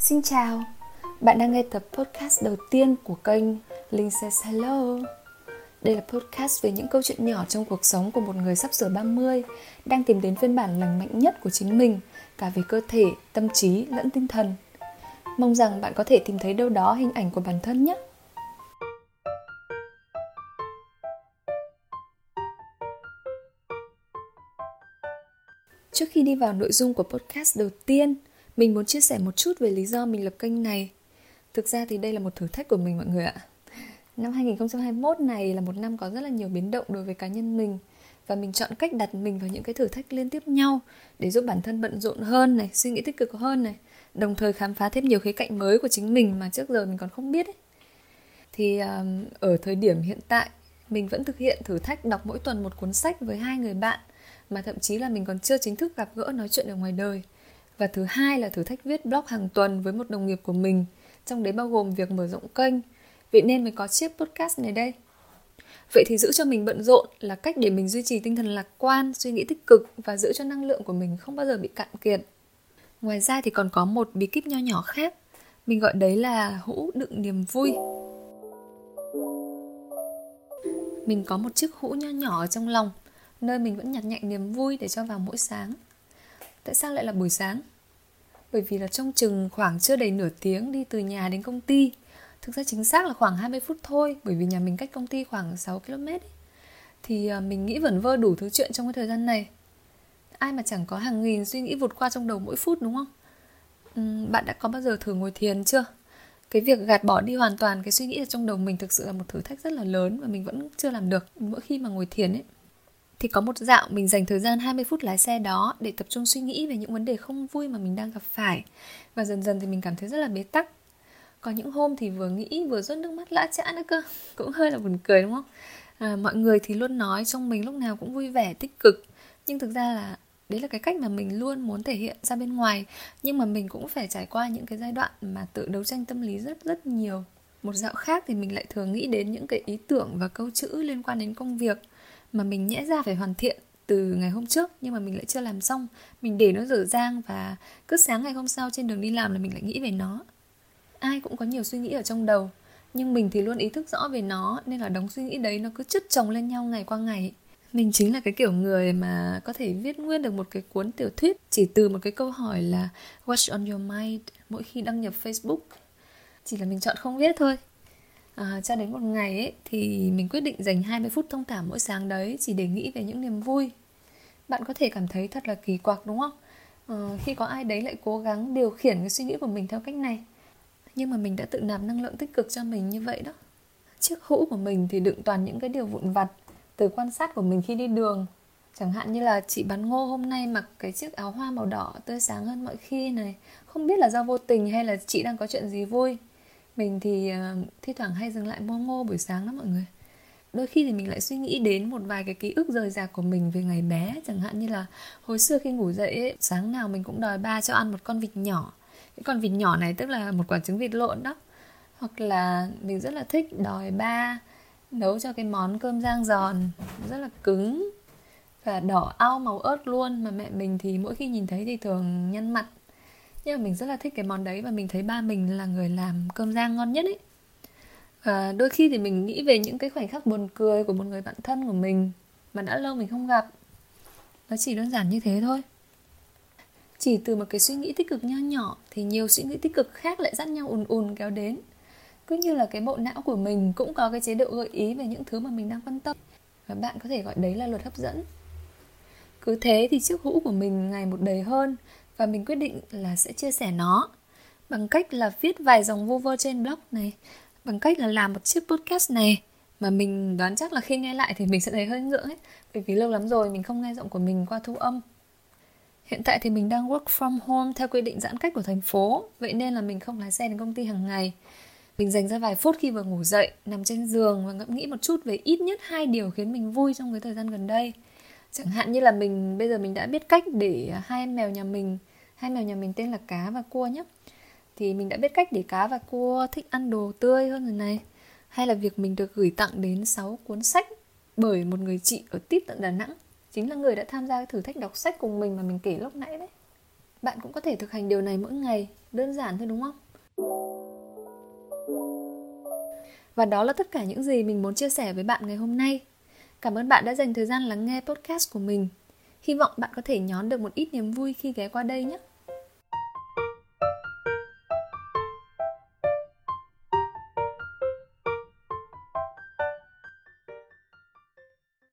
Xin chào, bạn đang nghe tập podcast đầu tiên của kênh Linh Says Hello Đây là podcast về những câu chuyện nhỏ trong cuộc sống của một người sắp sửa 30 Đang tìm đến phiên bản lành mạnh nhất của chính mình Cả về cơ thể, tâm trí lẫn tinh thần. Mong rằng bạn có thể tìm thấy đâu đó hình ảnh của bản thân nhé. Trước khi đi vào nội dung của podcast đầu tiên mình muốn chia sẻ một chút về lý do mình lập kênh này. Thực ra thì đây là một thử thách của mình mọi người ạ. Năm 2021 này là một năm có rất là nhiều biến động đối với cá nhân mình và mình chọn cách đặt mình vào những cái thử thách liên tiếp nhau để giúp bản thân bận rộn hơn này, suy nghĩ tích cực hơn này, đồng thời khám phá thêm nhiều khía cạnh mới của chính mình mà trước giờ mình còn không biết ấy. Thì um, ở thời điểm hiện tại mình vẫn thực hiện thử thách đọc mỗi tuần một cuốn sách với hai người bạn mà thậm chí là mình còn chưa chính thức gặp gỡ nói chuyện ở ngoài đời và thứ hai là thử thách viết blog hàng tuần với một đồng nghiệp của mình. Trong đấy bao gồm việc mở rộng kênh. Vậy nên mới có chiếc podcast này đây. Vậy thì giữ cho mình bận rộn là cách để mình duy trì tinh thần lạc quan, suy nghĩ tích cực và giữ cho năng lượng của mình không bao giờ bị cạn kiệt. Ngoài ra thì còn có một bí kíp nho nhỏ khác. Mình gọi đấy là hũ đựng niềm vui. Mình có một chiếc hũ nho nhỏ ở trong lòng, nơi mình vẫn nhặt nhạnh niềm vui để cho vào mỗi sáng tại sao lại là buổi sáng? Bởi vì là trong chừng khoảng chưa đầy nửa tiếng đi từ nhà đến công ty. Thực ra chính xác là khoảng 20 phút thôi, bởi vì nhà mình cách công ty khoảng 6 km ấy. thì ờ, mình nghĩ vẩn vơ đủ thứ chuyện trong cái thời gian này. Ai mà chẳng có hàng nghìn suy nghĩ vụt qua trong đầu mỗi phút, đúng không? Bạn đã có bao giờ thử ngồi thiền chưa? Cái việc gạt bỏ đi hoàn toàn cái suy nghĩ ở trong đầu mình thực sự là một thử thách rất là lớn và mình vẫn chưa làm được. Mỗi khi mà ngồi thiền ấy thì có một dạo mình dành thời gian 20 phút lái xe đó để tập trung suy nghĩ về những vấn đề không vui mà mình đang gặp phải. Và dần dần thì mình cảm thấy rất là bế tắc. Có những hôm thì vừa nghĩ vừa rớt nước mắt lã chã nữa cơ. Cũng hơi là buồn cười đúng không? À, mọi người thì luôn nói trong mình lúc nào cũng vui vẻ tích cực. Nhưng thực ra là đấy là cái cách mà mình luôn muốn thể hiện ra bên ngoài. Nhưng mà mình cũng phải trải qua những cái giai đoạn mà tự đấu tranh tâm lý rất rất nhiều. Một dạo khác thì mình lại thường nghĩ đến những cái ý tưởng và câu chữ liên quan đến công việc mà mình nhẽ ra phải hoàn thiện từ ngày hôm trước, nhưng mà mình lại chưa làm xong. Mình để nó dở dang và cứ sáng ngày hôm sau trên đường đi làm là mình lại nghĩ về nó. Ai cũng có nhiều suy nghĩ ở trong đầu, nhưng mình thì luôn ý thức rõ về nó, nên là đống suy nghĩ đấy nó cứ chất chồng lên nhau ngày qua ngày. Mình chính là cái kiểu người mà có thể viết nguyên được một cái cuốn tiểu thuyết chỉ từ một cái câu hỏi là what's on your mind? mỗi khi đăng nhập facebook. Chỉ là mình chọn không viết thôi à, cho đến một ngày ấy thì mình quyết định dành 20 phút thông thả mỗi sáng đấy chỉ để nghĩ về những niềm vui. Bạn có thể cảm thấy thật là kỳ quặc đúng không? À, khi có ai đấy lại cố gắng điều khiển cái suy nghĩ của mình theo cách này. Nhưng mà mình đã tự nạp năng lượng tích cực cho mình như vậy đó. Chiếc hũ của mình thì đựng toàn những cái điều vụn vặt từ quan sát của mình khi đi đường. Chẳng hạn như là chị bán ngô hôm nay mặc cái chiếc áo hoa màu đỏ tươi sáng hơn mọi khi này. Không biết là do vô tình hay là chị đang có chuyện gì vui mình thì uh, thi thoảng hay dừng lại mua ngô buổi sáng lắm mọi người. Đôi khi thì mình lại suy nghĩ đến một vài cái ký ức rời rạc của mình về ngày bé chẳng hạn như là hồi xưa khi ngủ dậy ấy, sáng nào mình cũng đòi ba cho ăn một con vịt nhỏ. Cái con vịt nhỏ này tức là một quả trứng vịt lộn đó. Hoặc là mình rất là thích đòi ba nấu cho cái món cơm rang giòn rất là cứng và đỏ ao màu ớt luôn. Mà mẹ mình thì mỗi khi nhìn thấy thì thường nhăn mặt nhưng mà mình rất là thích cái món đấy và mình thấy ba mình là người làm cơm rang ngon nhất ấy. Và đôi khi thì mình nghĩ về những cái khoảnh khắc buồn cười của một người bạn thân của mình mà đã lâu mình không gặp. Nó chỉ đơn giản như thế thôi. Chỉ từ một cái suy nghĩ tích cực nho nhỏ thì nhiều suy nghĩ tích cực khác lại dắt nhau ùn ùn kéo đến. Cứ như là cái bộ não của mình cũng có cái chế độ gợi ý về những thứ mà mình đang quan tâm. Và bạn có thể gọi đấy là luật hấp dẫn. Cứ thế thì chiếc hũ của mình ngày một đầy hơn và mình quyết định là sẽ chia sẻ nó. Bằng cách là viết vài dòng vô vơ trên blog này, bằng cách là làm một chiếc podcast này, mà mình đoán chắc là khi nghe lại thì mình sẽ thấy hơi ngượng ấy, bởi vì lâu lắm rồi mình không nghe giọng của mình qua thu âm. Hiện tại thì mình đang work from home theo quy định giãn cách của thành phố, vậy nên là mình không lái xe đến công ty hàng ngày. Mình dành ra vài phút khi vừa ngủ dậy, nằm trên giường và ngẫm nghĩ một chút về ít nhất hai điều khiến mình vui trong cái thời gian gần đây chẳng hạn như là mình, bây giờ mình đã biết cách để hai em mèo nhà mình, hai mèo nhà mình tên là cá và cua nhé thì mình đã biết cách để cá và cua thích ăn đồ tươi hơn rồi này hay là việc mình được gửi tặng đến 6 cuốn sách bởi một người chị ở tít tận Đà Nẵng chính là người đã tham gia thử thách đọc sách cùng mình mà mình kể lúc nãy đấy bạn cũng có thể thực hành điều này mỗi ngày, Đơn giản thôi đúng không? Và đó là tất cả những gì mình muốn chia sẻ với bạn ngày hôm nay. Cảm ơn bạn đã dành thời gian lắng nghe podcast của mình. Hy vọng bạn có thể nhón được một ít niềm vui khi ghé qua đây nhé.